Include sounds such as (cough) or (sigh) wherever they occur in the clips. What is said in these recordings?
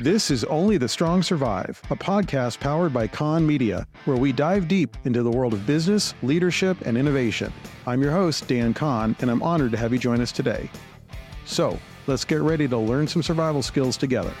This is Only the Strong Survive, a podcast powered by Kahn Media, where we dive deep into the world of business, leadership, and innovation. I'm your host, Dan Kahn, and I'm honored to have you join us today. So, let's get ready to learn some survival skills together.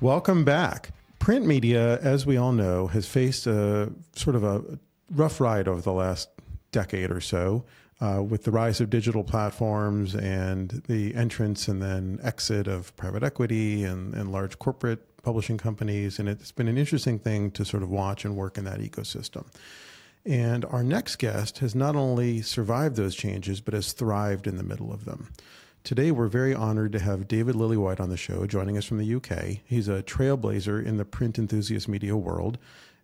Welcome back. Print media, as we all know, has faced a sort of a rough ride over the last decade or so uh, with the rise of digital platforms and the entrance and then exit of private equity and, and large corporate publishing companies. And it's been an interesting thing to sort of watch and work in that ecosystem. And our next guest has not only survived those changes, but has thrived in the middle of them. Today, we're very honored to have David Lillywhite on the show, joining us from the UK. He's a trailblazer in the print enthusiast media world.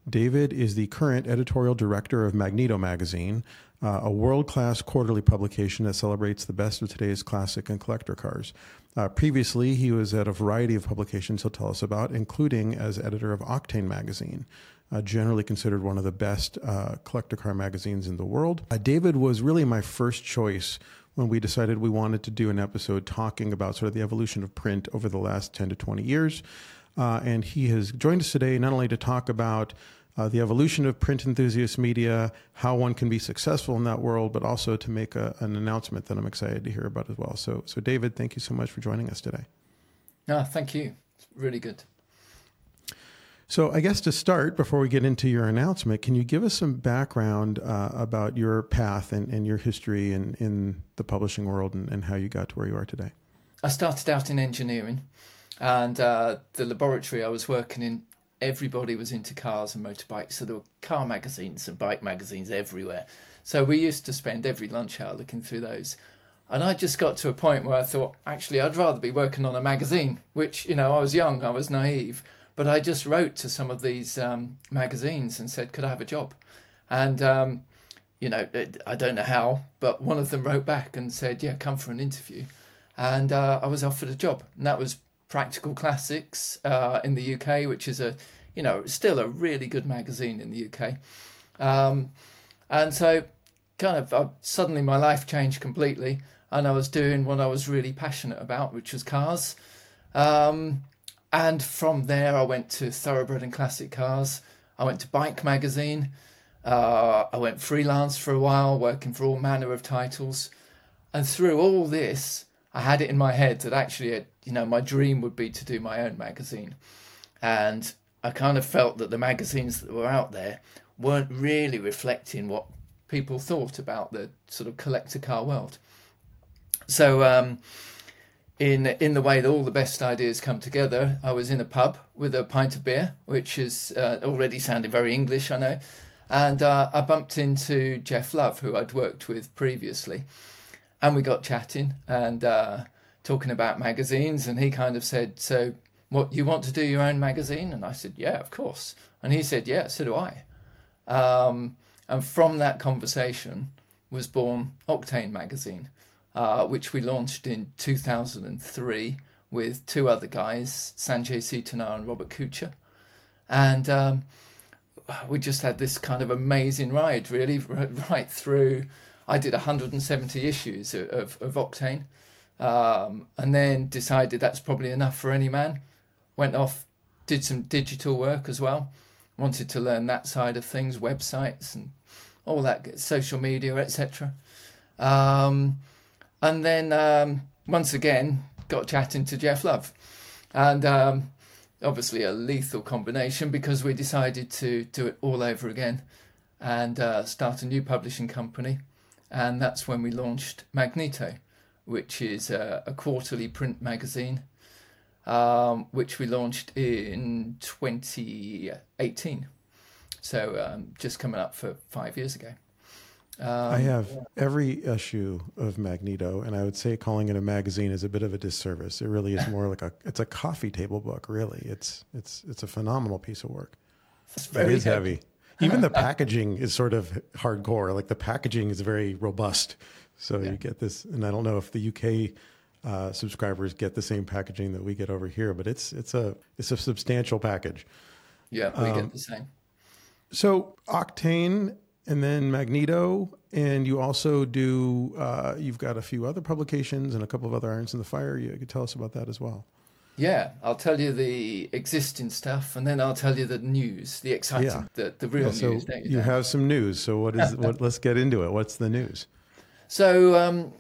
David is the current editorial director of Magneto Magazine, uh, a world class quarterly publication that celebrates the best of today's classic and collector cars. Uh, previously, he was at a variety of publications he'll tell us about, including as editor of Octane Magazine. Uh, generally considered one of the best uh, collector car magazines in the world. Uh, David was really my first choice when we decided we wanted to do an episode talking about sort of the evolution of print over the last 10 to 20 years. Uh, and he has joined us today not only to talk about uh, the evolution of print enthusiast media, how one can be successful in that world, but also to make a, an announcement that I'm excited to hear about as well. So, so David, thank you so much for joining us today. No, thank you. It's really good. So, I guess to start, before we get into your announcement, can you give us some background uh, about your path and, and your history in, in the publishing world and, and, how you got to where you are today? I started out in engineering, and uh, the laboratory I was working in everybody was into cars and motorbikes, so there were car magazines and bike magazines everywhere. So we used to spend every lunch hour looking through those. And I just got to a point where I thought, actually, I'd rather be working on a magazine, which, you know, I was young, I was naive, but I just wrote to some of these um, magazines and said, could I have a job? And, um, you know, I don't know how, but one of them wrote back and said, yeah, come for an interview. And uh, I was offered a job. And that was Practical Classics uh, in the UK, which is a you know still a really good magazine in the UK. Um, and so, kind of uh, suddenly my life changed completely, and I was doing what I was really passionate about, which was cars. Um, and from there, I went to Thoroughbred and Classic Cars. I went to Bike Magazine. Uh, I went freelance for a while, working for all manner of titles. And through all this, I had it in my head that actually, you know, my dream would be to do my own magazine. And I kind of felt that the magazines that were out there weren't really reflecting what people thought about the sort of collector car world. So, um, in in the way that all the best ideas come together, I was in a pub with a pint of beer, which is uh, already sounded very English, I know, and uh, I bumped into Geoff Love, who I'd worked with previously, and we got chatting and uh, talking about magazines. And he kind of said, "So, what you want to do your own magazine?" And I said, "Yeah, of course." And he said, "Yeah, so do I." Um, and from that conversation was born Octane magazine, uh, which we launched in 2003 with two other guys, Sanjay Seetanah and Robert Coucher, and um, we just had this kind of amazing ride, really, right through I did 170 issues of, of, Octane, um, and then decided that's probably enough for any man. Went off, did some digital work as well. Wanted to learn that side of things, websites and all that, social media, etc. Um, and then um, once again got chatting to Geoff Love, and um, obviously a lethal combination because we decided to do it all over again and uh, start a new publishing company and that's when we launched Magneto, which is a, a quarterly print magazine, um, which we launched in 2018. So um, just coming up for five years ago. Um, I have every issue of Magneto, and I would say calling it a magazine is a bit of a disservice. It really is (laughs) more like a it's a coffee table book. Really, it's it's it's a phenomenal piece of work. It's very it is heavy. heavy. Even the (laughs) packaging is sort of hardcore. Like the packaging is very robust. So yeah. you get this, and I don't know if the UK uh, subscribers get the same packaging that we get over here, but it's it's a it's a substantial package. Yeah, we um, get the same. So Octane and then Magneto, and you also do. Uh, you've got a few other publications and a couple of other irons in the fire. You could tell us about that as well. Yeah, I'll tell you the existing stuff, and then I'll tell you the news, the exciting, Yeah. the, the real Yeah, so news. don't you Dan? have some news. So what is what? (laughs) Let's get into it. What's the news? So um,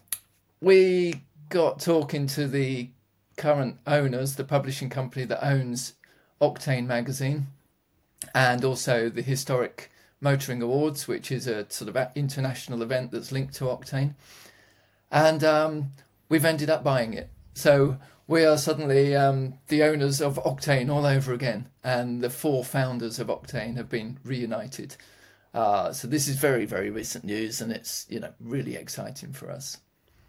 we got talking to the current owners, the publishing company that owns Octane magazine, and also the Historic Motoring Awards, which is a sort of international event that's linked to Octane. And um, we've ended up buying it. So we are suddenly um, the owners of Octane all over again, and the four founders of Octane have been reunited. Uh, so this is very, very recent news, and it's you know really exciting for us.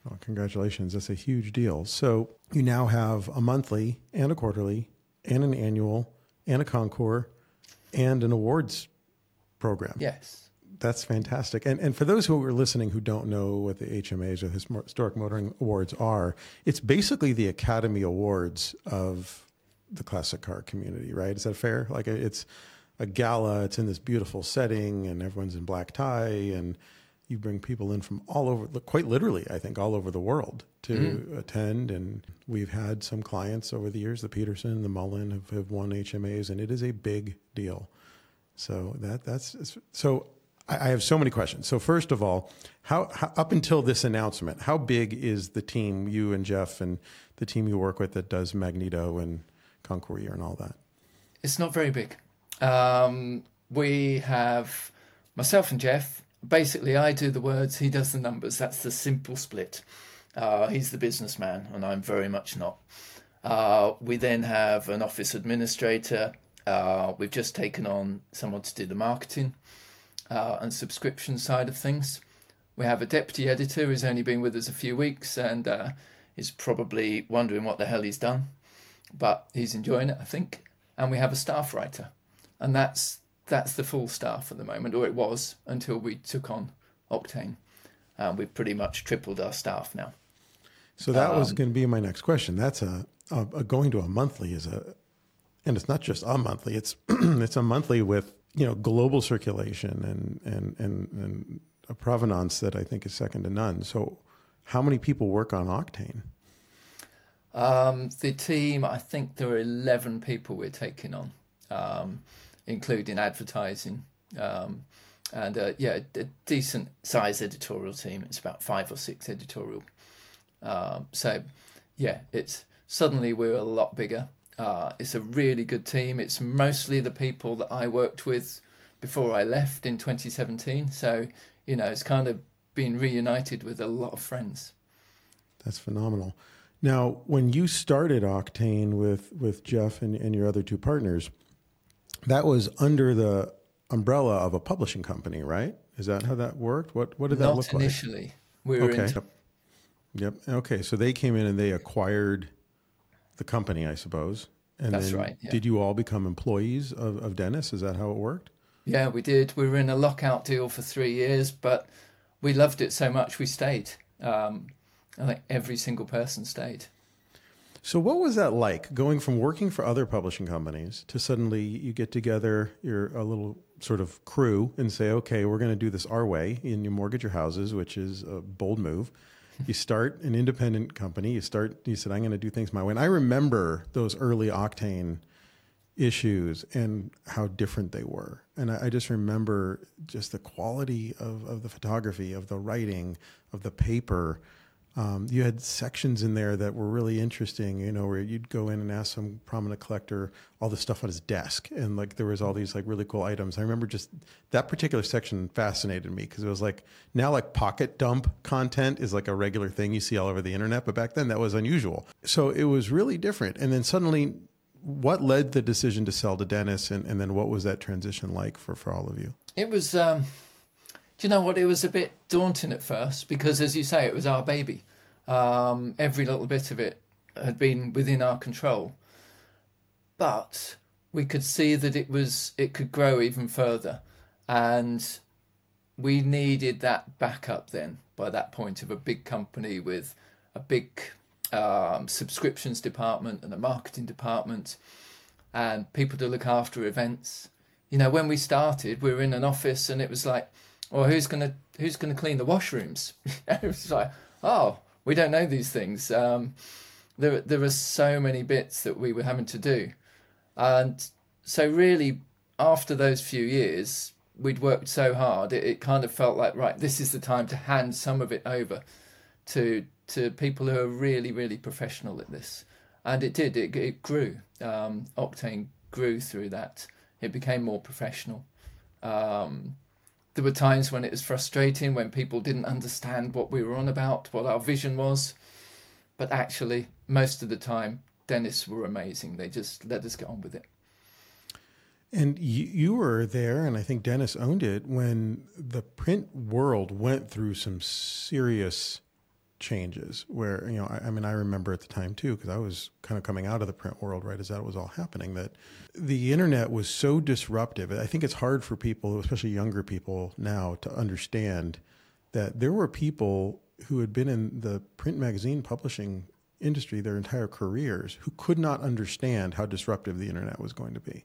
Well, congratulations. That's a huge deal. So you now have a monthly and a quarterly and an annual and a concours and an awards program. Yes. That's fantastic. And and for those who are listening who don't know what the HMAs or the Historic Motoring Awards are, it's basically the Academy Awards of the classic car community, right? Is that fair? Like it's a gala, it's in this beautiful setting and everyone's in black tie and you bring people in from all over quite literally, I think all over the world to mm-hmm. attend and we've had some clients over the years, the Petersen, the Mullin have, have won HMAs and it is a big deal. So that that's so. I have so many questions. So first of all, how, how up until this announcement, how big is the team you and Geoff and the team you work with that does Magneto and Concours and all that? It's not very big. Um, we have myself and Geoff. Basically, I do the words, he does the numbers. That's the simple split. Uh, he's the businessman, and I'm very much not. Uh, we then have an office administrator. Uh, we've just taken on someone to do the marketing uh, and subscription side of things. We have a deputy editor who's only been with us a few weeks and uh, is probably wondering what the hell he's done, but he's enjoying it, I think. And we have a staff writer, and that's that's the full staff at the moment, or it was until we took on Octane. Um, we've pretty much tripled our staff now. So that was going to be my next question. That's a, a, a going to a monthly is a, and it's not just a monthly. It's (clears throat) it's a monthly with you know global circulation and and and and a provenance that I think is second to none. So how many people work on Octane? Um, the team, I think there are 11 people we're taking on, um, including advertising. Um, and uh, yeah, a decent size editorial team. It's about five or six editorial. Um, so yeah, it's suddenly we're a lot bigger. Uh, it's a really good team. It's mostly the people that I worked with before I left in 2017. So, you know, it's kind of been reunited with a lot of friends. That's phenomenal. Now, when you started Octane with with Jeff and, and your other two partners, that was under the umbrella of a publishing company, right? Is that how that worked? What what did that Not look like? initially. We were Okay. Yep. Okay. So they came in and they acquired the company, I suppose. And That's then right, yeah. Did you all become employees of, of Dennis? Is that how it worked? Yeah, we did. We were in a lockout deal for three years, but we loved it so much we stayed. Um, I think every single person stayed. So what was that like going from working for other publishing companies to suddenly you get together, you're a little sort of crew and say, okay, we're going to do this our way and you mortgage your houses, which is a bold move. You start an independent company. You start, you said, I'm going to do things my way. And I remember those early Octane issues and how different they were. And I, I just remember just the quality of, of the photography, of the writing, of the paper. Um, you had sections in there that were really interesting, you know, where you'd go in and ask some prominent collector all the stuff on his desk. And like there was all these like really cool items. I remember just that particular section fascinated me because it was like now like pocket dump content is like a regular thing you see all over the internet. But back then that was unusual. So it was really different. And then suddenly what led the decision to sell to Dennis and, and then what was that transition like for, for all of you? It was, um, do you know what? It was a bit daunting at first because, as you say, it was our baby. Um, every little bit of it had been within our control, but we could see that it was it could grow even further, and we needed that backup then. By that point, of a big company with a big um, subscriptions department and a marketing department, and people to look after events. You know, when we started, we were in an office, and it was like, "Well, who's gonna who's gonna clean the washrooms?" (laughs) it was like, "Oh, we don't know these things." Um, there there are so many bits that we were having to do, and so really after those few years, we'd worked so hard, it, it kind of felt like right, this is the time to hand some of it over to to people who are really really professional at this, and it did. It it grew. Um, Octane grew through that. It became more professional. Um, there were times when it was frustrating when people didn't understand what we were on about, what our vision was. But actually, most of the time, Dennis were amazing. They just let us get on with it. And you, you were there, and I think Dennis owned it when the print world went through some serious changes. Where you know, I, I mean, I remember at the time too, because I was kind of coming out of the print world right as that was all happening. That the internet was so disruptive. I think it's hard for people, especially younger people now, to understand that there were people who had been in the print magazine publishing industry their entire careers who could not understand how disruptive the internet was going to be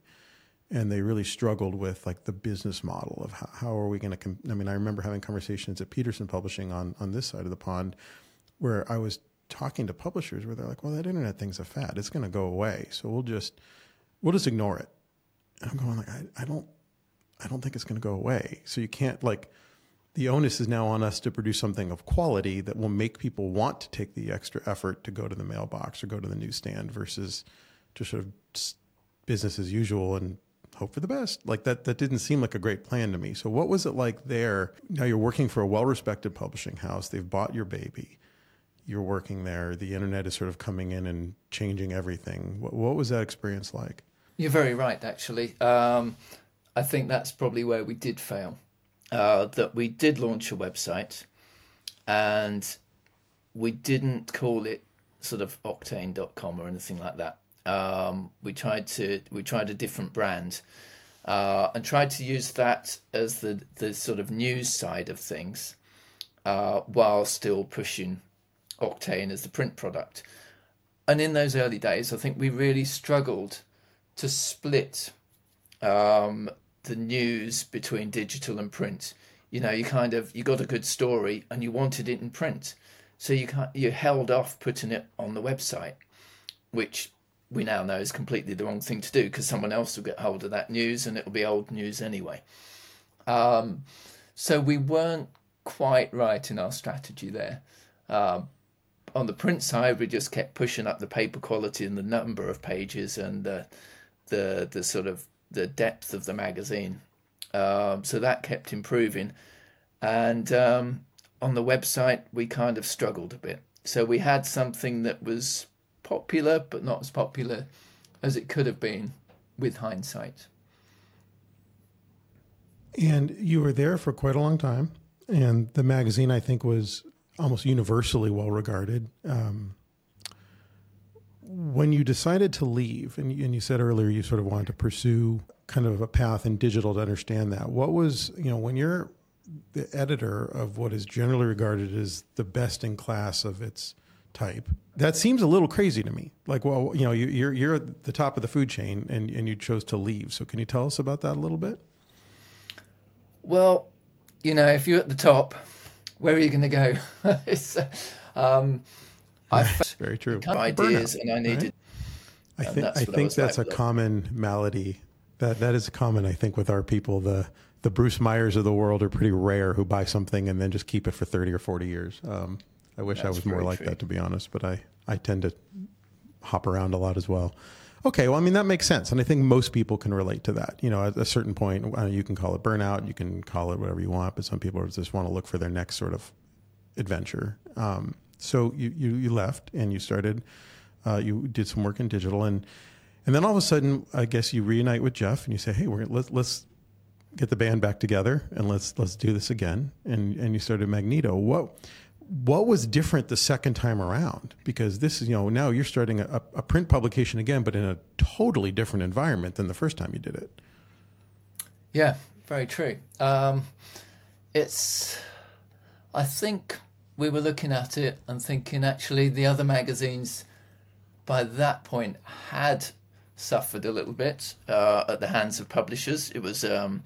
and they really struggled with like the business model of how, how are we going to com- i mean i remember having conversations at petersen publishing on on this side of the pond where i was talking to publishers where they're like well that internet thing's a fad it's going to go away so we'll just we'll just ignore it. And I'm going like, I, I don't, I don't think it's going to go away. So you can't like, the onus is now on us to produce something of quality that will make people want to take the extra effort to go to the mailbox or go to the newsstand versus just sort of business as usual and hope for the best. Like that, that didn't seem like a great plan to me. So what was it like there? Now you're working for a well-respected publishing house. They've bought your baby. You're working there. The internet is sort of coming in and changing everything. What, what was that experience like? You're very right, actually. Um, I think that's probably where we did fail. Uh, that we did launch a website and we didn't call it sort of octane.com or anything like that. Um, we tried to we tried a different brand uh, and tried to use that as the the sort of news side of things uh, while still pushing Octane as the print product. And in those early days, I think we really struggled to split um, the news between digital and print. You know, you kind of you got a good story and you wanted it in print, so you you held off putting it on the website, which we now know is completely the wrong thing to do because someone else will get hold of that news and it'll be old news anyway. Um, so we weren't quite right in our strategy there. Um, on the print side, we just kept pushing up the paper quality and the number of pages and the the the sort of the depth of the magazine. Um, so that kept improving, and um, on the website we kind of struggled a bit. So we had something that was popular, but not as popular as it could have been with hindsight. And you were there for quite a long time, and the magazine I think was almost universally well regarded. Um, when you decided to leave, and and you said earlier you sort of wanted to pursue kind of a path in digital to understand that, what was, you know, when you're the editor of what is generally regarded as the best in class of its type, that seems a little crazy to me. Like, well, you know, you, you're, you're at the top of the food chain and, and you chose to leave. So can you tell us about that a little bit? Well, you know, if you're at the top, where are you going to go? (laughs) it's, um, I very true. Ideas, and I needed. Right? I think I think that's a common malady. That that is common. I think with our people, the the Bruce Meyers of the world are pretty rare who buy something and then just keep it for thirty or forty years. Um, I wish that's I was more like true. that, to be honest. But I I tend to hop around a lot as well. Okay, well, I mean that makes sense, and I think most people can relate to that. You know, at a certain point, uh, you can call it burnout, you can call it whatever you want, but some people just want to look for their next sort of adventure. Um, so you, you, you left and you started, uh, you did some work in digital and, and then all of a sudden, I guess you reunite with Geoff and you say, Hey, we're, let's, let's get the band back together and let's, let's do this again. And, and you started Magneto. What, what was different the second time around? Because this is, you know, now you're starting a, a print publication again, but in a totally different environment than the first time you did it. Yeah, very true. Um, it's, I think we were looking at it and thinking actually the other magazines by that point had suffered a little bit uh, at the hands of publishers. It was um,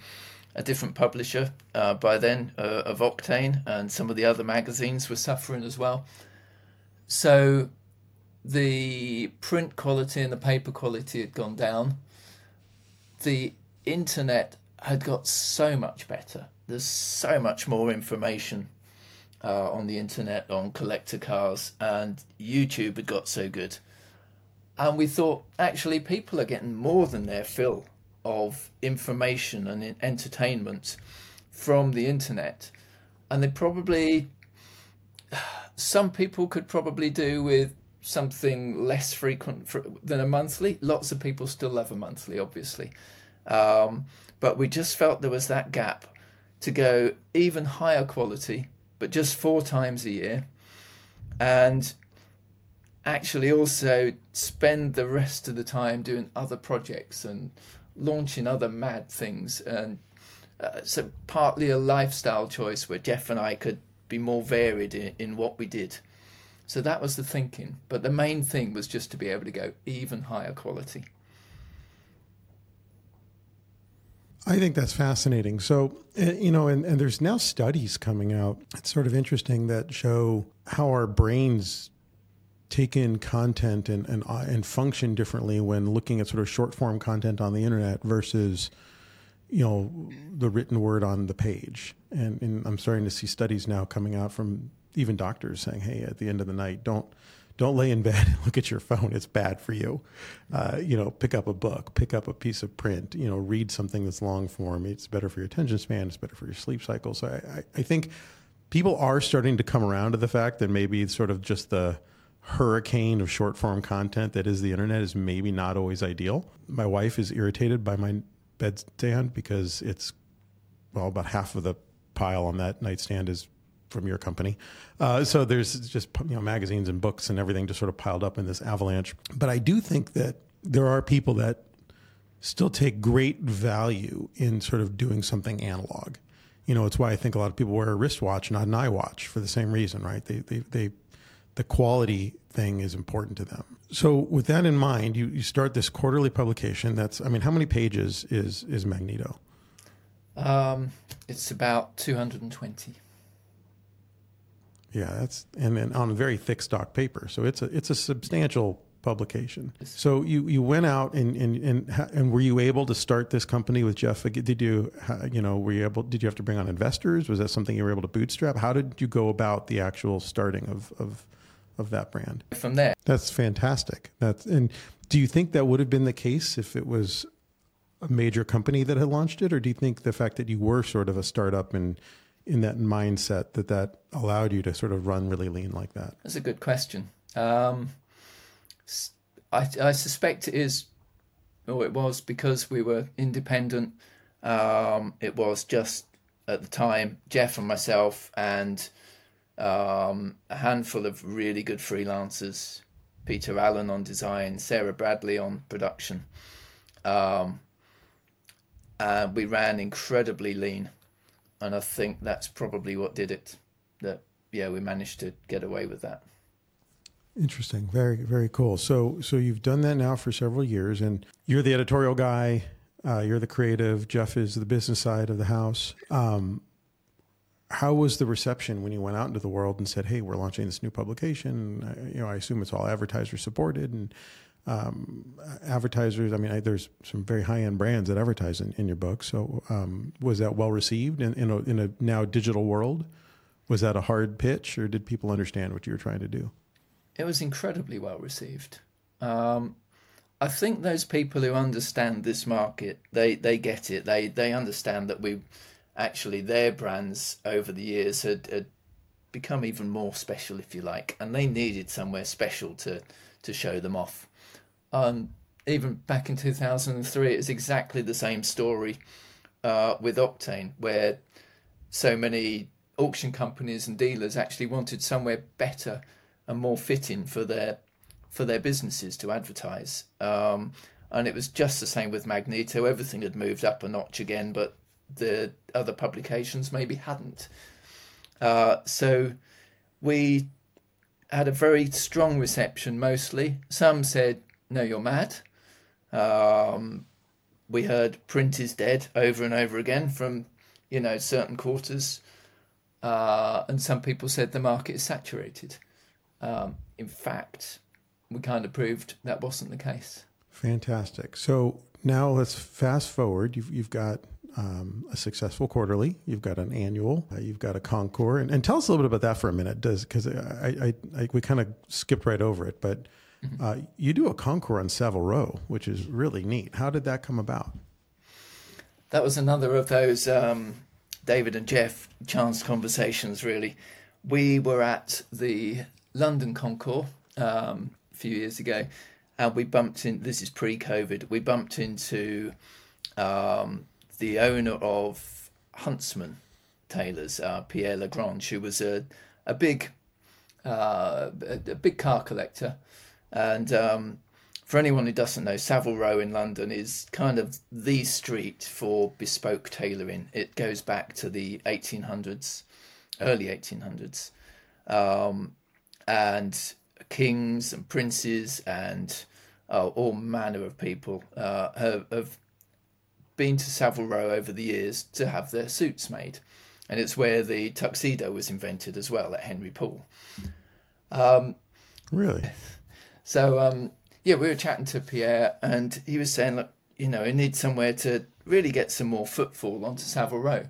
a different publisher uh, by then uh, of Octane, and some of the other magazines were suffering as well. So the print quality and the paper quality had gone down. The internet had got so much better. There's so much more information uh, on the internet on collector cars, and YouTube had got so good. And we thought, actually, people are getting more than their fill of information and entertainment from the internet. And they probably, (sighs) some people could probably do with something less frequent for, than a monthly. Lots of people still love a monthly, obviously. Um, but we just felt there was that gap to go even higher quality, but just four times a year. And actually also spend the rest of the time doing other projects and launching other mad things. And uh, so partly a lifestyle choice where Geoff and I could be more varied in, in what we did. So that was the thinking. But the main thing was just to be able to go even higher quality. I think that's fascinating. So, eh, you know, and, and there's now studies coming out. It's sort of interesting that show how our brains take in content and, and, uh, and function differently when looking at sort of short form content on the internet versus, you know, the written word on the page. And, and I'm starting to see studies now coming out from even doctors saying, hey, at the end of the night, don't don't lay in bed and (laughs) look at your phone. It's bad for you. Uh, you know, pick up a book, pick up a piece of print. You know, read something that's long form. It's better for your attention span. It's better for your sleep cycle. So I, I, I think people are starting to come around to the fact that maybe it's sort of just the hurricane of short form content that is the internet is maybe not always ideal. My wife is irritated by my bedstand because it's well about half of the pile on that nightstand is from your company. Uh, so there's just you know magazines and books and everything just sort of piled up in this avalanche. But I do think that there are people that still take great value in sort of doing something analog. You know, it's why I think a lot of people wear a wristwatch, not an iWatch, for the same reason, right? They they they the quality thing is important to them. So with that in mind, you, you start this quarterly publication. That's I mean, how many pages is is Magneto? Um, it's about two hundred and twenty. Yeah, that's and then on very thick stock paper. So it's a it's a substantial publication. So you, you went out and, and and and were you able to start this company with Geoff? Did you you know were you able? Did you have to bring on investors? Was that something you were able to bootstrap? How did you go about the actual starting of of of that brand. From there, that's fantastic. That's and do you think that would have been the case if it was a major company that had launched it, or do you think the fact that you were sort of a startup and in that mindset that that allowed you to sort of run really lean like that? That's a good question. Um, I, I suspect it is, or it was because we were independent. Um, it was just at the time Geoff and myself and um, a handful of really good freelancers Peter Allen on design, Sarah Bradley on production. Um, we ran incredibly lean. And I think that's probably what did it. That, yeah, we managed to get away with that. Interesting. Very, very cool. So, so you've done that now for several years, and you're the editorial guy. Uh, you're the creative. Geoff is the business side of the house. Um, how was the reception when you went out into the world and said, "Hey, we're launching this new publication"? You know, I assume it's all advertiser supported and um, advertisers. I mean, I, there's some very high end brands that advertise in, in your book. So, um, was that well received in, in a, in, a, now digital world? Was that a hard pitch, or did people understand what you were trying to do? It was incredibly well received. Um, I think those people who understand this market, they they get it. They they understand that we actually their brands over the years had, had become even more special, if you like, and they needed somewhere special to to show them off. Um, even back in 2003, it was exactly the same story uh, with Octane, where so many auction companies and dealers actually wanted somewhere better and more fitting for their for their businesses to advertise. Um, and it was just the same with Magneto. Everything had moved up a notch again, but the other publications maybe hadn't. Uh, so we had a very strong reception mostly. Some said, No, you're mad. Um, we heard print is dead over and over again from, you know, certain quarters. Uh, and some people said the market is saturated. Um, in fact, we kind of proved that wasn't the case. Fantastic. So now let's fast forward. You've, you've got um, a successful quarterly, you've got an annual, uh, you've got a concours, and, and, tell us a little bit about that for a minute, does because I, I, I, we kind of skipped right over it, but mm-hmm. uh, you do a concours on Savile Row, which is really neat. How did that come about? That was another of those um, David and Geoff chance conversations. Really, we were at the London Concours um, a few years ago, and we bumped in. This is pre-COVID. We bumped into um, the owner of Huntsman Tailors, uh, Pierre Lagrange, who was a a big uh, a, big car collector, and um, for anyone who doesn't know, Savile Row in London is kind of the street for bespoke tailoring. It goes back to the 1800s, early 1800s, um, and kings and princes and uh, all manner of people uh, have, have been to Savile Row over the years to have their suits made. And it's where the tuxedo was invented as well at Henry Poole. Um, really? (laughs) So, um, yeah, we were chatting to Pierre, and he was saying, look, you know, he needs somewhere to really get some more footfall onto Savile Row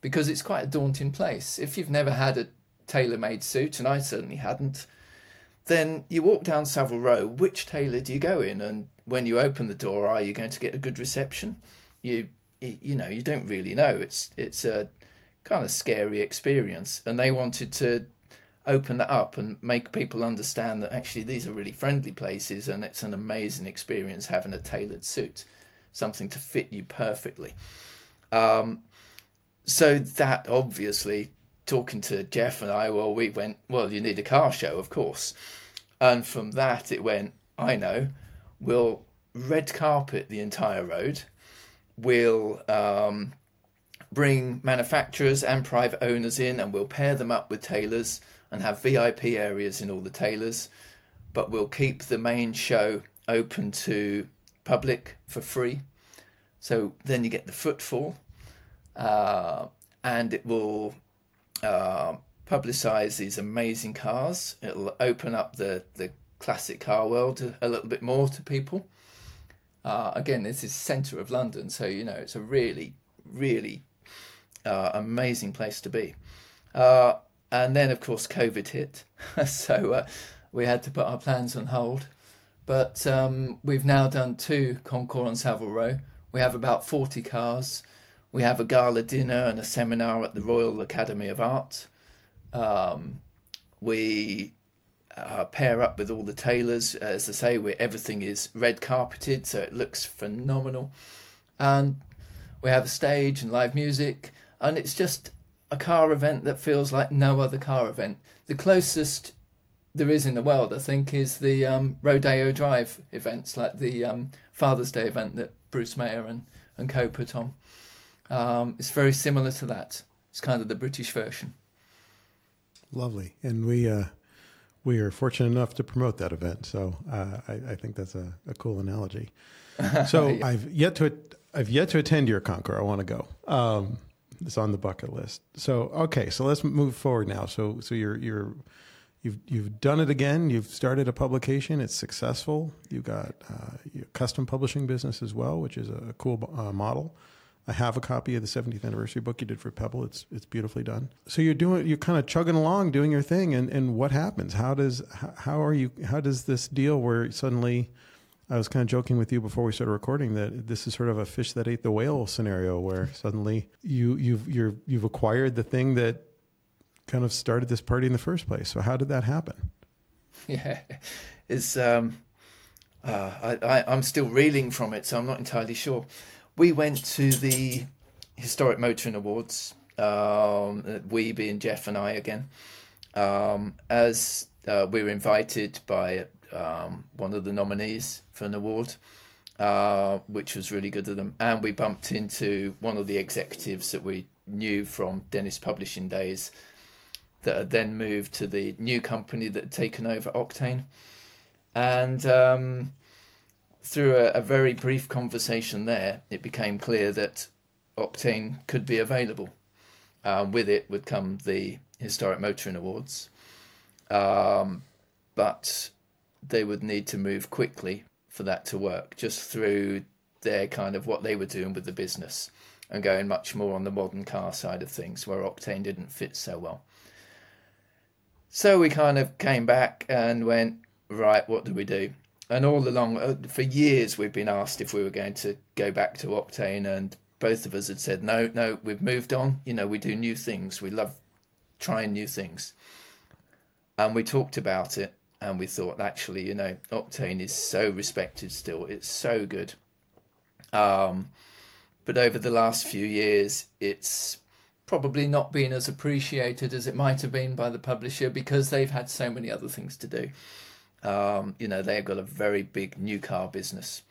because it's quite a daunting place. If you've never had a tailor made suit, and I certainly hadn't, then you walk down Savile Row, which tailor do you go in? And when you open the door, are you going to get a good reception? You you know, you don't really know. It's it's a kind of scary experience. And they wanted to open that up and make people understand that actually these are really friendly places and it's an amazing experience having a tailored suit, something to fit you perfectly. Um, so that obviously talking to Geoff and I, well, we went, well, you need a car show, of course. And from that, it went, I know, we'll red carpet the entire road. We'll um, bring manufacturers and private owners in and we'll pair them up with tailors and have VIP areas in all the tailors. But we'll keep the main show open to public for free. So then you get the footfall. Uh, and it will uh, publicize these amazing cars. It'll open up the, the classic car world a, little bit more to people. Uh, again, this is centre of London, so you know it's a really, really uh, amazing place to be. Uh, and then, of course, COVID hit, (laughs) so uh, we had to put our plans on hold. But um, we've now done two Concours on Savile Row. We have about 40 cars. We have a gala dinner and a seminar at the Royal Academy of Art. Um, we uh, pair up with all the tailors. As I say, where everything is red carpeted, so it looks phenomenal. And we have a stage and live music, and it's just a car event that feels like no other car event. The closest there is in the world, I think, is the um, Rodeo Drive events, like the um, Father's Day event that Bruce Meyer and, and co put on. Um, it's very similar to that. It's kind of the British version. Lovely, and we uh, we are fortunate enough to promote that event. So uh, I, I, think that's a, a cool analogy. (laughs) So yeah. I've yet to I've yet to attend your Concours. I want to go. Um, it's on the bucket list. So okay, so let's move forward now. So so you're you're you've you've done it again. You've started a publication. It's successful. You've got uh, your custom publishing business as well, which is a cool uh, model. I have a copy of the 70th anniversary book you did for Pebble. It's it's beautifully done. So you're doing you're kind of chugging along, doing your thing, and and what happens? How does how are you? How does this deal where suddenly? I was kind of joking with you before we started recording that this is sort of a fish that ate the whale scenario, where suddenly you you've you're you've acquired the thing that kind of started this party in the first place. So how did that happen? (laughs) Yeah, it's um, uh, I, I I'm still reeling from it, so I'm not entirely sure we went to the Historic Motoring Awards. Um, we being Geoff and I again, um, as uh, we were invited by um, one of the nominees for an award, uh, which was really good of them. And we bumped into one of the executives that we knew from Dennis Publishing days that had then moved to the new company that had taken over Octane. And um, through a, a, very brief conversation there, it became clear that Octane could be available. Um, with it would come the Historic Motoring Awards. Um, but they would need to move quickly for that to work, just through their kind of what they were doing with the business and going much more on the modern car side of things where Octane didn't fit so well. So we kind of came back and went, right, what do we do? And all along, uh, for years, we've been asked if we were going to go back to Octane, and both of us had said, no, no, we've moved on. You know, we do new things. We love trying new things. And we talked about it, and we thought, actually, you know, Octane is so respected still. It's so good. Um, but over the last few years, it's probably not been as appreciated as it might have been by the publisher because they've had so many other things to do. Um, you know, they've got a very big new car business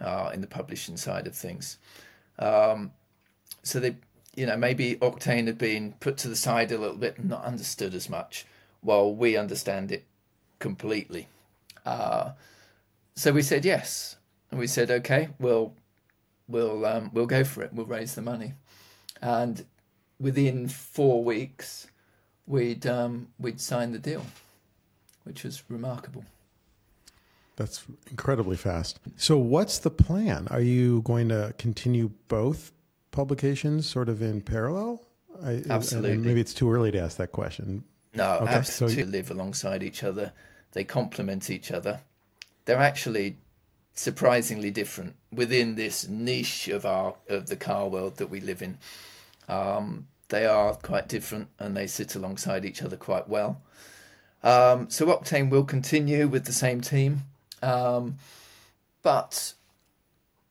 uh, in the publishing side of things. Um, so they, you know, maybe Octane had been put to the side a little bit and not understood as much, while we understand it completely. Uh, so we said yes, and we said okay, we'll we'll um, we'll go for it. We'll raise the money, and within four weeks, we'd um, we'd signed the deal, which was remarkable. That's incredibly fast. So, what's the plan? Are you going to continue both publications sort of in parallel? I, Absolutely. maybe it's too early to ask that question. No, okay, absolutely. So live alongside each other. They complement each other. They're actually surprisingly different within this niche of our of the car world that we live in. Um, they are quite different, and they sit alongside each other quite well. Um, so Octane will continue with the same team. Um, but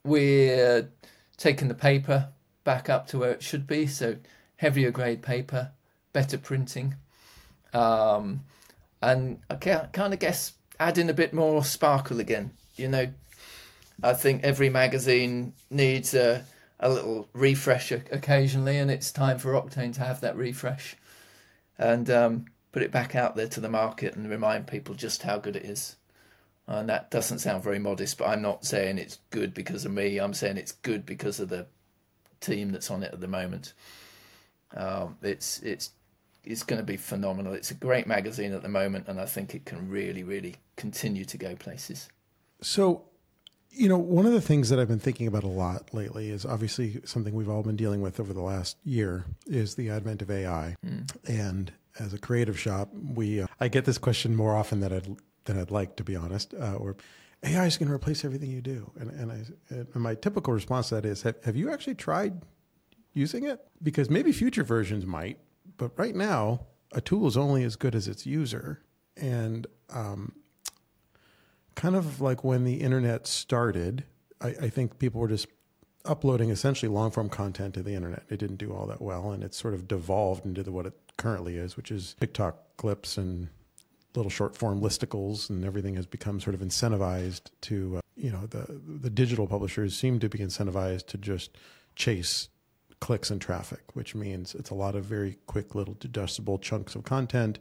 we're taking the paper back up to where it should be. So heavier grade paper, better printing, um, and I kind of guess adding a bit more sparkle again. You know, I think every magazine needs a a little refresh occasionally, and it's time for Octane to have that refresh and um, put it back out there to the market and remind people just how good it is. And that doesn't sound very modest, but I'm not saying it's good because of me. I'm saying it's good because of the team that's on it at the moment. Um, it's it's it's going to be phenomenal. It's a great magazine at the moment, and I think it can really, really continue to go places. So, you know, one of the things that I've been thinking about a lot lately is obviously something we've all been dealing with over the last year is the advent of AI. Mm. And as a creative shop, we uh, I get this question more often than I'd than I'd like, to be honest. Uh, or AI is going to replace everything you do, and and, I, and my typical response to that is, have, have you actually tried using it? Because maybe future versions might, but right now, a tool is only as good as its user, and um, kind of like when the internet started, I, I think people were just uploading essentially long form content to the internet. It didn't do all that well, and it sort of devolved into the, what it currently is, which is TikTok clips and little short form listicles and everything has become sort of incentivized to uh, you know the the digital publishers seem to be incentivized to just chase clicks and traffic which means it's a lot of very quick little digestible chunks of content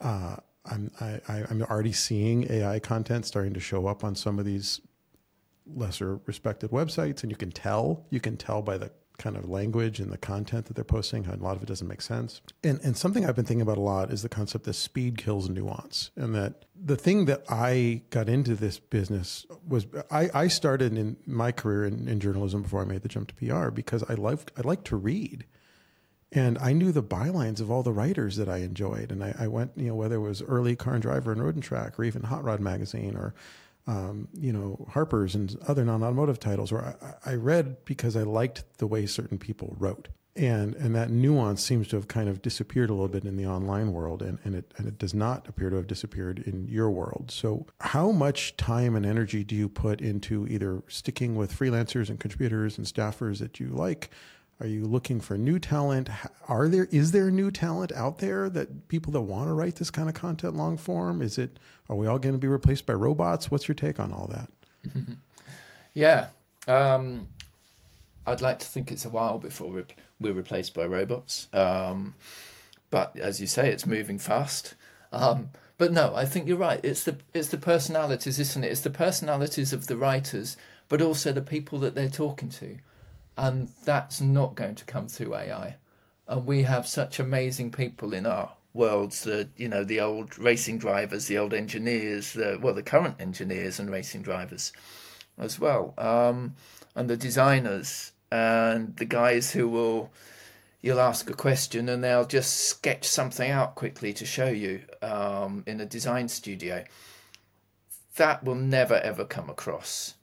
uh, I'm I, I'm already seeing AI content starting to show up on some of these lesser respected websites and you can tell you can tell by the kind of language and the content that they're posting. A lot of it doesn't make sense. And and something I've been thinking about a lot is the concept that speed kills nuance. And that the thing that I got into this business was I, I started in my career in, in journalism before I made the jump to PR because I loved I like to read. And I knew the bylines of all the writers that I enjoyed. And I, I went, you know, whether it was early Car and Driver and Road and Track or even Hot Rod Magazine or um, you know, Harper's and other non-automotive titles, where I, I, read because I liked the way certain people wrote, and and that nuance seems to have kind of disappeared a little bit in the online world, and, and it and it does not appear to have disappeared in your world. So, how much time and energy do you put into either sticking with freelancers and contributors and staffers that you like? Are you looking for new talent? Are there is there new talent out there that people that want to write this kind of content long form? Is it are we all going to be replaced by robots? What's your take on all that? (laughs) yeah, um, I'd like to think it's a while before we're, we're replaced by robots. Um, but as you say, it's moving fast. Um, but no, I think you're right. It's the it's the personalities, isn't it? It's the personalities of the writers, but also the people that they're talking to and that's not going to come through AI. And we have such amazing people in our worlds, the you know the old racing drivers, the old engineers, the well the current engineers and racing drivers as well, um, and the designers and the guys who will you'll ask a question and they'll just sketch something out quickly to show you um, in a design studio. That will never ever come across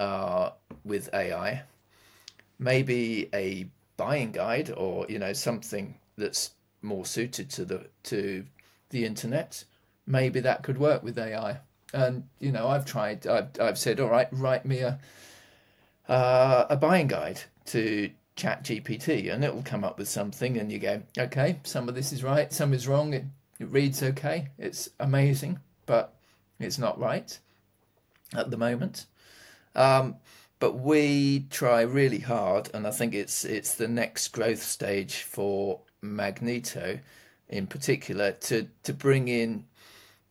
uh, with AI. Maybe a buying guide or you know something that's more suited to the to the internet. Maybe that could work with AI. And you know, I've tried. I've I've said, all right, write me a uh, a buying guide to ChatGPT and it will come up with something and you go, okay, some of this is right, some is wrong. It, it reads okay. It's amazing, but it's not right at the moment. Um, but we try really hard, and I think it's it's the next growth stage for Magneto, in particular, to to bring in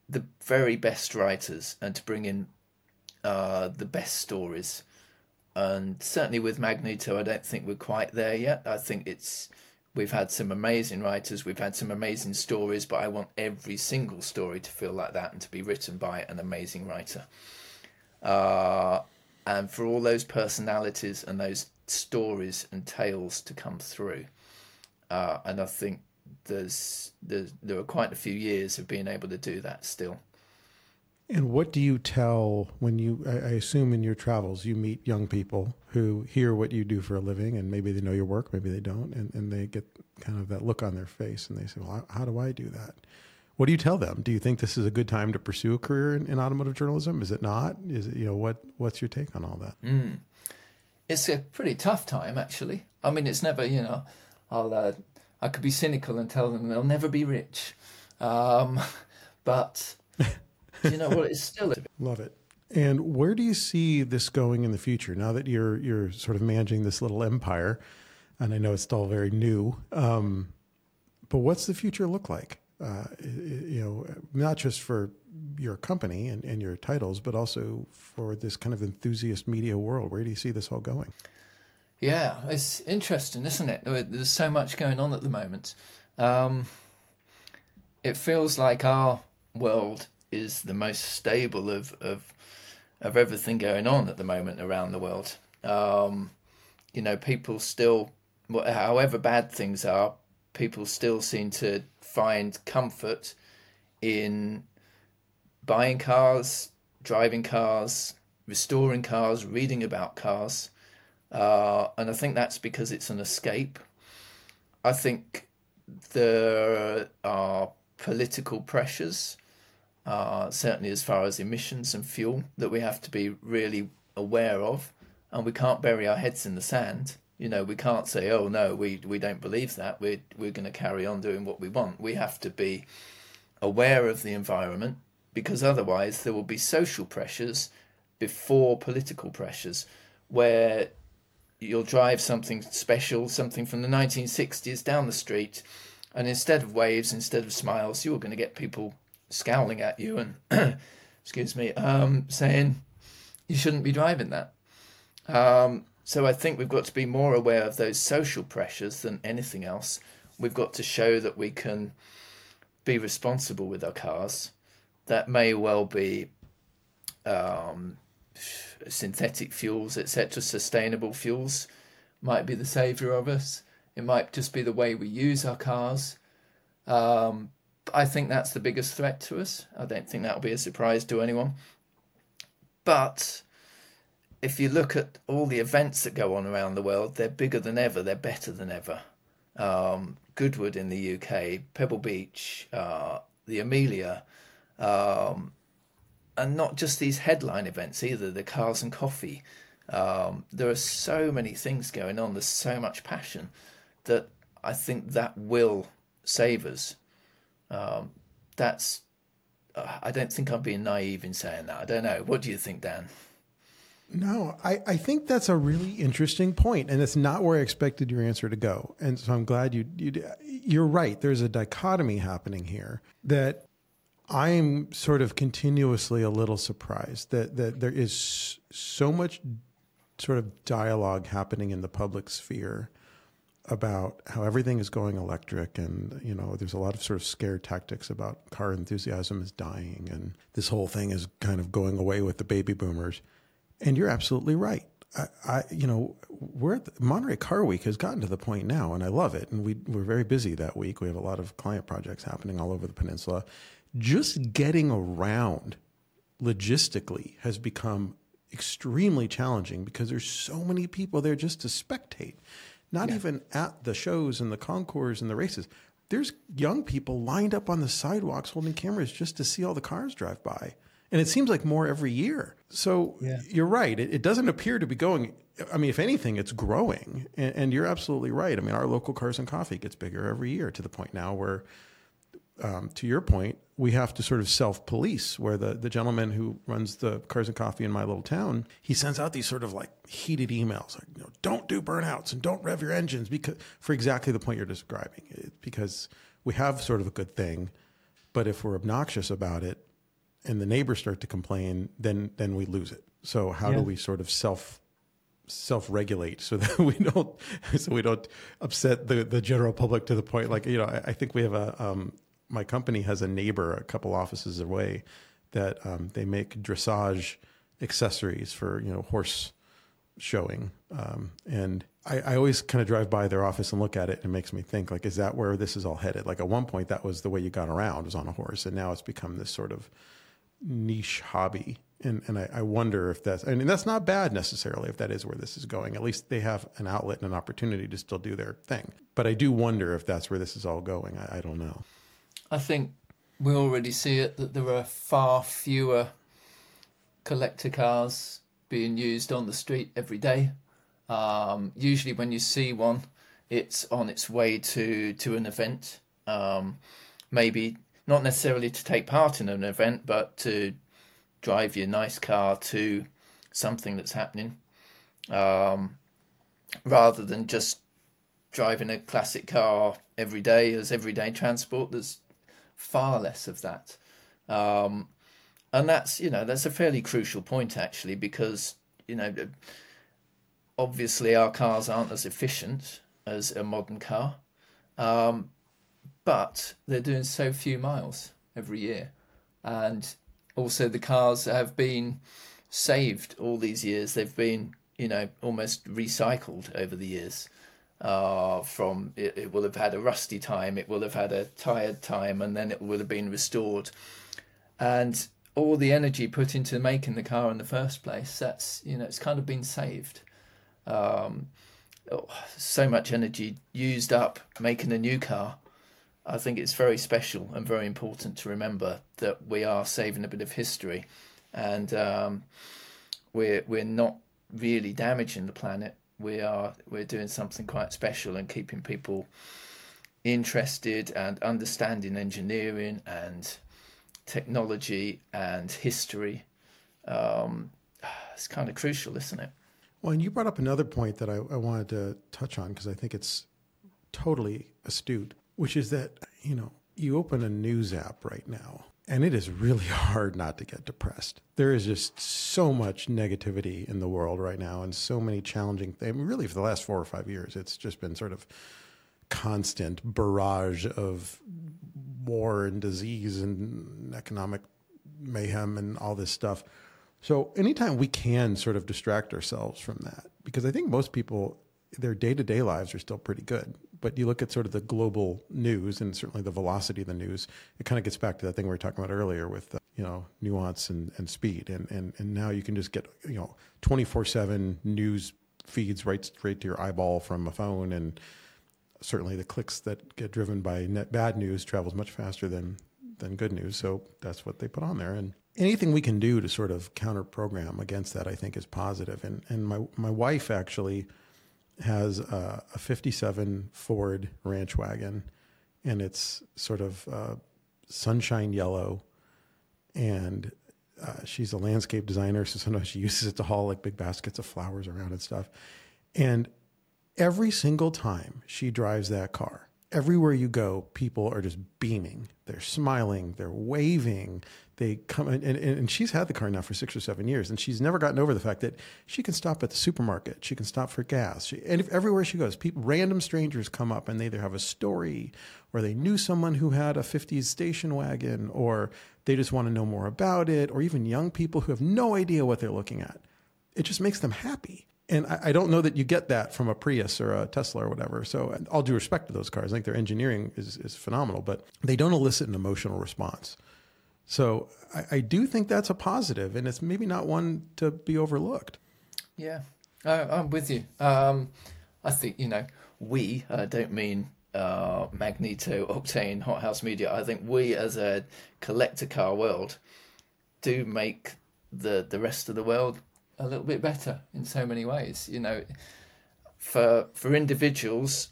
the very best writers and to bring in uh, the best stories and certainly with Magneto, I don't think we're quite there yet. I think it's we've had some amazing writers, we've had some amazing stories, but I want every single story to feel like that and to be written by an amazing writer. Uh, and for all those personalities and those stories and tales to come through. Uh, and I think there's, there's there are quite a few years of being able to do that still. And what do you tell when you, I assume in your travels, you meet young people who hear what you do for a living and maybe they know your work, maybe they don't, and, and they get kind of that look on their face and they say, well, how do I do that? What do you tell them? Do you think this is a good time to pursue a career in, in automotive journalism? Is it not? Is it, you know, what, what's your take on all that? Mm. It's a pretty tough time, actually. I mean, it's never, you know, I'll, uh, I could be cynical and tell them they'll never be rich. Um, (laughs) but you know what? It's still (laughs) love it. And where do you see this going in the future? Now that you're you're sort of managing this little empire, and I know it's still very new, um, but what's the future look like? Uh, you know, not just for your company and, and your titles, but also for this kind of enthusiast media world. Where do you see this all going? Yeah, it's interesting, isn't it? There's so much going on at the moment. Um, it feels like our world is the most stable of of of everything going on at the moment around the world. Um, you know, people still, however bad things are, people still seem to find comfort in buying cars, driving cars, restoring cars, reading about cars. Uh, and I think that's because it's an escape. I think there are political pressures uh, certainly as far as emissions and fuel, that we have to be really aware of. And we can't bury our heads in the sand. You know, we can't say, "Oh no, we we don't believe that. We're we're going to carry on doing what we want." We have to be aware of the environment because otherwise there will be social pressures before political pressures, where you'll drive something special, something from the 1960s down the street, and instead of waves, instead of smiles, you're going to get people scowling at you and, (clears throat) excuse me, um, saying you shouldn't be driving that. Um, so I think we've got to be more aware of those social pressures than anything else. We've got to show that we can be responsible with our cars. That may well be um, synthetic fuels, etc. Sustainable fuels might be the savior of us. It might just be the way we use our cars. Um, I think that's the biggest threat to us. I don't think that'll be a surprise to anyone. But if you look at all the events that go on around the world, they're bigger than ever, they're better than ever. Um, Goodwood in the UK, Pebble Beach, uh, the Amelia, um, and not just these headline events either, the cars and coffee. Um, there are so many things going on, there's so much passion that I think that will save us um, that's. Uh, I don't think I'm being naive in saying that. I don't know. What do you think, Dan? No, I, I think that's a really interesting point, and it's not where I expected your answer to go. And so I'm glad you, you you're right. There's a dichotomy happening here that I'm sort of continuously a little surprised that that there is so much sort of dialogue happening in the public sphere about how everything is going electric and you know there's a lot of sort of scare tactics about car enthusiasm is dying and this whole thing is kind of going away with the baby boomers and you're absolutely right I, I you know we're at the, Monterey Car Week has gotten to the point now and I love it and we we're very busy that week we have a lot of client projects happening all over the peninsula just getting around logistically has become extremely challenging because there's so many people there just to spectate not yeah. even at the shows and the concours and the races. There's young people lined up on the sidewalks holding cameras just to see all the cars drive by. And it seems like more every year. So yeah. you're right. It, it, doesn't appear to be going. I mean, if anything, it's growing. And, and, you're absolutely right. I mean, our local Cars and Coffee gets bigger every year to the point now where um, to your point, we have to sort of self police. Where the, the gentleman who runs the Cars and Coffee in my little town, he sends out these sort of like heated emails, like, you know, don't do burnouts and don't rev your engines because for exactly the point you're describing. It, because we have sort of a good thing, but if we're obnoxious about it and the neighbors start to complain, then then we lose it. So how yeah. do we sort of self self-regulate so (laughs) that we don't so we don't upset the the general public to the point like you know I, I think we have a um, my company has a neighbor a couple offices away that um, they make dressage accessories for you know horse showing um, and I, I always kind of drive by their office and look at it and it makes me think like is that where this is all headed like at one point that was the way you got around was on a horse and now it's become this sort of niche hobby and and I, I, wonder if that's I mean that's not bad necessarily if that is where this is going. At least they have an outlet and an opportunity to still do their thing. But I do wonder if that's where this is all going. I, I don't know. I think we already see it that there are far fewer collector cars being used on the street every day. Um, usually, when you see one, it's on its way to to an event. Um, maybe not necessarily to take part in an event, but to drive your nice car to something that's happening, um, rather than just driving a classic car every day as everyday transport. There's far less of that. Um, and that's you know that's a fairly crucial point actually because you know obviously our cars aren't as efficient as a modern car, um, but they're doing so few miles every year, and also the cars have been saved all these years. They've been you know almost recycled over the years uh, from it, it, will have had a rusty time, it will have had a tired time, and then it will have been restored. And all the energy put into making the car in the first place, that's, you know, it's kind of been saved. Um, oh, so much energy used up making a new car. I think it's very special and very important to remember that we are saving a bit of history and um, we're, we're not really damaging the planet we are we're doing something quite special and keeping people interested and understanding engineering and technology and history. Um, it's kind of crucial, isn't it? Well, and you brought up another point that I, I wanted to touch on because I think it's totally astute, which is that, you know, you open a news app right now and it is really (laughs) hard not to get depressed. There is just so much negativity in the world right now and so many challenging things. Really, for the last four or five years, it's just been sort of constant barrage of war and disease and economic mayhem and all this stuff. So, anytime we can sort of distract ourselves from that, because I think most people, their day to day lives are still pretty good but you look at sort of the global news and certainly the velocity of the news, it kind of gets back to that thing we were talking about earlier with, uh, you know, nuance and, and speed. And, and, and now you can just get, you know, 24 seven news feeds right straight to your eyeball from a phone. And certainly the clicks that get driven by net bad news travels much faster than, than good news. So that's what they put on there. And anything we can do to sort of counter program against that, I think is positive. And, and my, my wife actually, has a, a 57 Ford ranch wagon, and it's sort of uh, sunshine yellow. And uh, she's a landscape designer, so sometimes she (laughs) uses it to haul like big baskets of flowers around and stuff. And every single time she drives that car, everywhere you go, people are just beaming. They're smiling. They're waving. They come and, and, and she's had the car now for six or seven years, and she's never gotten over the fact that she can stop at the supermarket. She can stop for gas. She, and if, everywhere she goes, people, random strangers come up and they either have a story, or they knew someone who had a '50s station wagon, or they just want to know more about it, or even young people who have no idea what they're looking at. It just makes them happy and I, I, don't know that you get that from a Prius or a Tesla or whatever. So, all due respect to those cars, I think their engineering is, is phenomenal, but they don't elicit an emotional response. So, I, I do think that's a positive, and it's maybe not one to be overlooked. Yeah, I'm with you. Um, I think, you know, we uh, don't mean uh, Magneto, Octane, Hothouse Media. I think we as a collector car world do make the, the rest of the world a little bit better in so many ways. You know, for for individuals,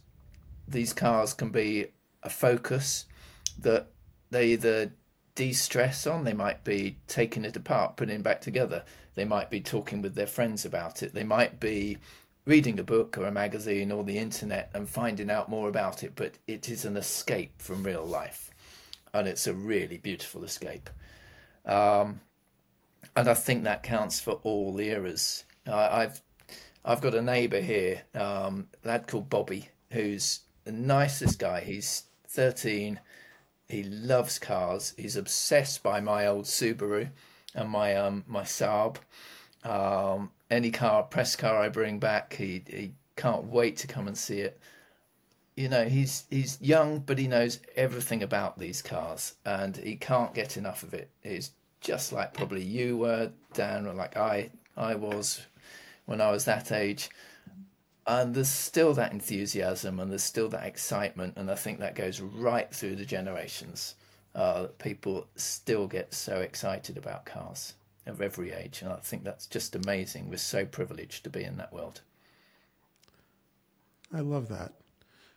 these cars can be a focus that they either de-stress on. They might be taking it apart, putting it back together. They might be talking with their friends about it. They might be reading a book or a magazine or the internet and finding out more about it. But it is an escape from real life, and it's a really beautiful escape. Um, and I think that counts for all eras. Uh, I've I've got a neighbour here, um, lad called Bobby, who's the nicest guy. He's thirteen. He loves cars. He's obsessed by my old Subaru and my um my Saab. Um, any car, press car I bring back, he he can't wait to come and see it. You know, he's he's young, but he knows everything about these cars, and he can't get enough of it. He's just like probably you were, Dan, or like I I was when I was that age. And there's still that enthusiasm and there's still that excitement, and I think that goes right through the generations. Uh, people still get so excited about cars of every age, and I think that's just amazing. We're so privileged to be in that world. I love that.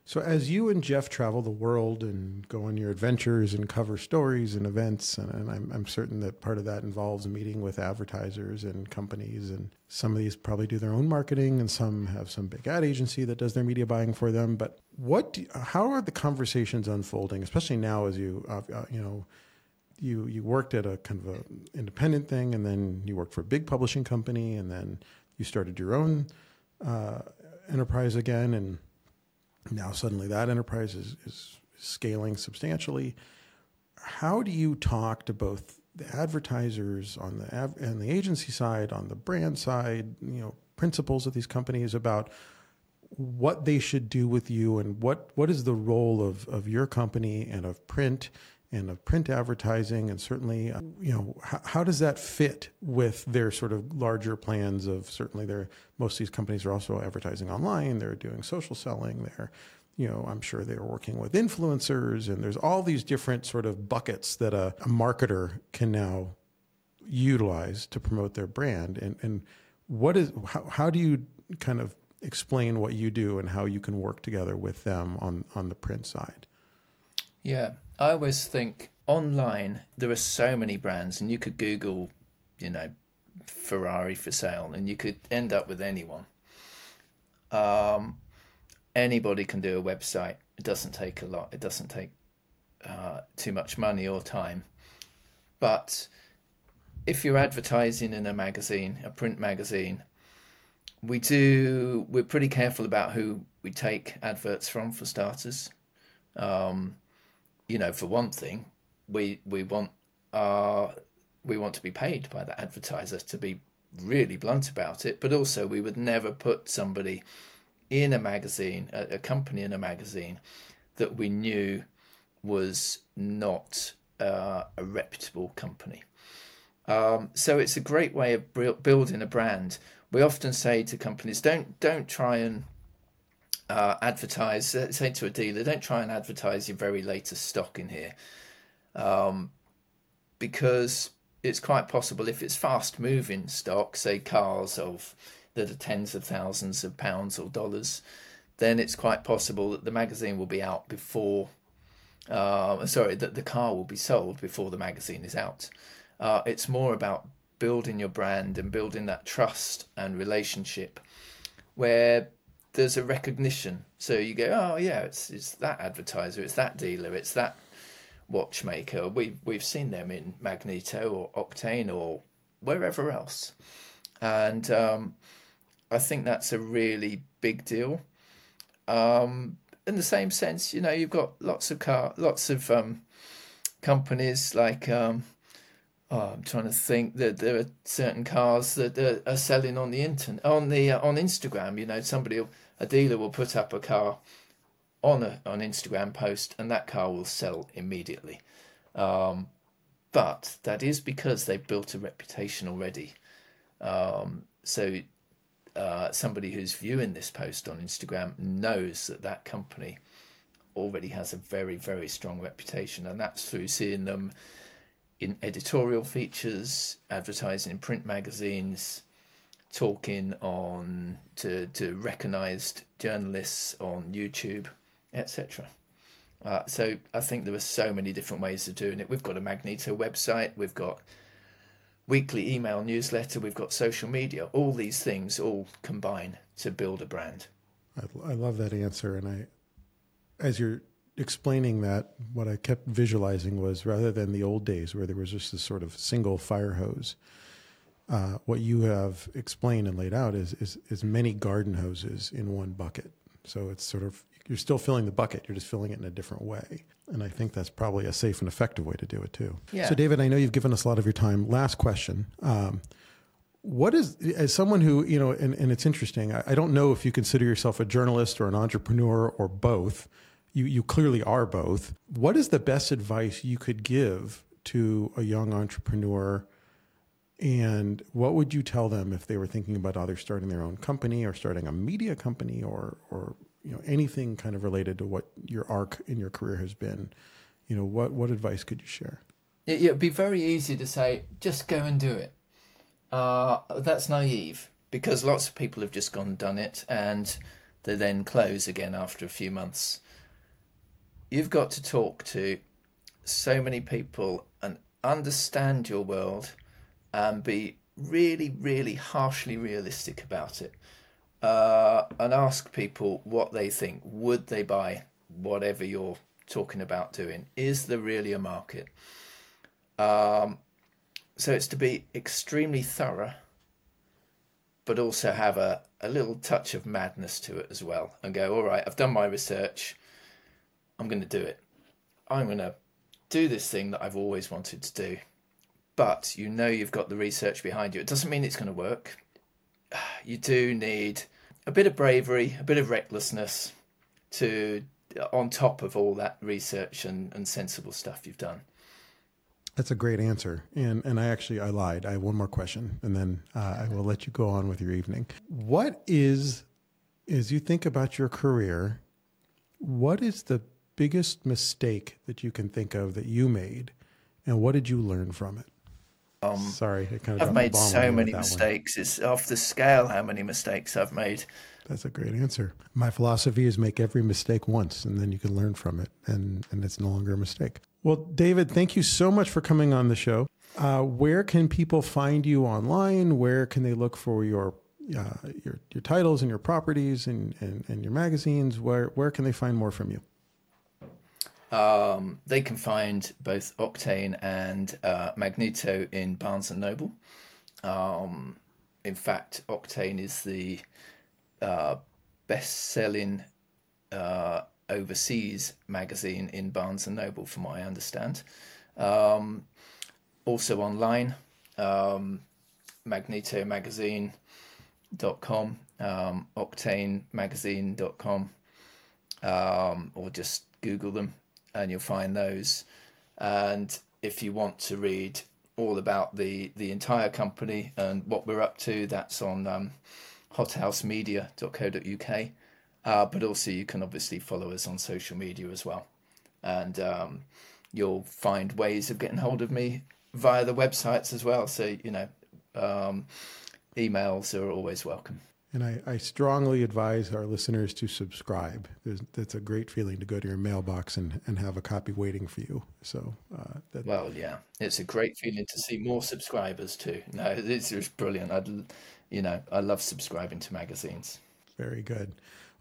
So, as you and Geoff travel the world and go on your adventures and cover stories and events, and, and I'm, I'm, certain that part of that involves meeting with advertisers and companies, and some of these probably do their own marketing, and some have some big ad agency that does their media buying for them. But what, do, how are the conversations unfolding, especially now as you, uh, uh, you know, you you worked at a kind of a independent thing, and then you worked for a big publishing company, and then you started your own uh, enterprise again, and now suddenly that enterprise is, is scaling substantially. How do you talk to both the advertisers on the av- and the agency side, on the brand side, you know, principals of these companies about what they should do with you and what, what is the role of, of your company and of print and of print advertising and certainly uh, you know how, how, does that fit with their sort of larger plans of certainly their most of these companies are also advertising online they're doing social selling they're you know i'm sure they're working with influencers and there's all these different sort of buckets that a, a marketer can now utilize to promote their brand. And and what is how, how do you kind of explain what you do and how you can work together with them on on the print side? Yeah I always think online there are so many brands, and you could Google, you know, Ferrari for sale, and you could end up with anyone. Um, anybody can do a website. It doesn't take a lot. It doesn't take uh, too much money or time. But if you're advertising in a magazine, a print magazine, we do. We're pretty careful about who we take adverts from, for starters. Um, you know, for one thing, we we want our we want to be paid by the advertiser to be really blunt about it, but also we would never put somebody in a magazine, a, a company in a magazine that we knew was not uh, a reputable company. Um, so it's a great way of building a brand. We often say to companies, don't don't try and uh, advertise, uh, say to a dealer, don't try and advertise your very latest stock in here. Um, because it's quite possible if it's fast moving stock, say cars of that are tens of thousands of pounds or dollars, then it's quite possible that the magazine will be out before, uh, sorry, that the car will be sold before the magazine is out. Uh, it's more about building your brand and building that trust and relationship where there's a recognition. So you go, oh yeah, it's it's that advertiser, it's that dealer, it's that watchmaker. We we've seen them in Magneto or Octane or wherever else, and um, I think that's a really big deal. Um, in the same sense, you know, you've got lots of car, lots of um, companies like. Um, oh, I'm trying to think that there are certain cars that are, selling on the internet, on the uh, on Instagram. You know, somebody, a dealer will put up a car on a on Instagram post, and that car will sell immediately. Um, but that is because they've built a reputation already. Um, so uh, somebody who's viewing this post on Instagram knows that that company already has a very very strong reputation, and that's through seeing them in editorial features, advertising in print magazines, talking on to to recognised journalists on YouTube, etc. Uh, so I think there are so many different ways of doing it. We've got a Magneto website, we've got weekly email newsletter, we've got social media. All these things all combine to build a brand. I, I love that answer, and I, as you're explaining that, what I kept visualizing was rather than the old days where there was just this sort of single fire hose, uh, what you have explained and laid out is, is is many garden hoses in one bucket. So it's sort of you're still filling the bucket, you're just filling it in a different way. And I think that's probably a safe and effective way to do it too. Yeah. So David, I know you've given us a lot of your time. Last question. Um, what is as someone who you know and, and it's interesting I, I don't know if you consider yourself a journalist or an entrepreneur or both you you clearly are both. What is the best advice you could give to a young entrepreneur? And what would you tell them if they were thinking about either starting their own company or starting a media company or or you know anything kind of related to what your arc in your career has been? You know, what what advice could you share? It, it'd be very easy to say, just go and do it. Uh, that's naive because lots of people have just gone and done it and they then close again after a few months you've got to talk to so many people and understand your world and be really, really harshly realistic about it. Uh, and ask people what they think. Would they buy whatever you're talking about doing? Is there really a market? Um, so it's to be extremely thorough, but also have a, a little touch of madness to it as well and go, all right, I've done my research. I'm going to do it. I'm going to do this thing that I've always wanted to do. But you know you've got the research behind you. It doesn't mean it's going to work. (sighs) You do need a bit of bravery, a bit of recklessness to on top of all that research and, and sensible stuff you've done. That's a great answer, and and I actually I lied. I have one more question, and then uh, I will let you go on with your evening. What is, as you think about your career, what is the biggest mistake that you can think of that you made, and what did you learn from it? Um, Sorry, kind of I've made so many mistakes. One. It's off the scale how many mistakes I've made. That's a great answer. My philosophy is make every mistake once, and then you can learn from it, and and it's no longer a mistake. Well, David, thank you so much for coming on the show. Uh, where can people find you online? Where can they look for your uh, your your titles and your properties and, and, and your magazines? Where where can they find more from you? Um, they can find both Octane and uh, Magneto in Barnes and Noble. Um, in fact, Octane is the uh, best-selling uh, overseas magazine in Barnes and Noble, from what I understand. Um, also online, um, magnetomagazine.com, um, octanemagazine.com, um, or just Google them and you'll find those. And if you want to read all about the the entire company and what we're up to, that's on um, hothousemedia.co.uk. Uh, but also, you can obviously follow us on social media as well, and um, you'll find ways of getting hold of me via the websites as well. So you know, um, emails are always welcome. And I, I, strongly advise our listeners to subscribe. There's, that's a great feeling to go to your mailbox and, and have a copy waiting for you. So, uh, that... well, yeah, it's a great feeling to see more subscribers too. No, (laughs) it's just brilliant. I, you know, I love subscribing to magazines. Very good.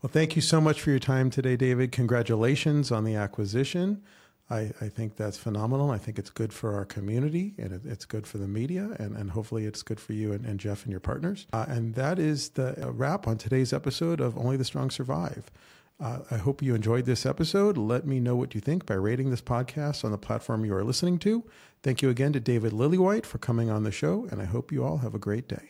Well, thank you so much for your time today, David. Congratulations on the acquisition. I, I think that's phenomenal. I think it's good for our community and it, it's good for the media, and, and hopefully it's good for you and, and Geoff and your partners. Uh, and that is the wrap on today's episode of Only the Strong Survive. Uh, I hope you enjoyed this episode. Let me know what you think by rating this podcast on the platform you are listening to. Thank you again to David Lillywhite for coming on the show, and I hope you all have a great day.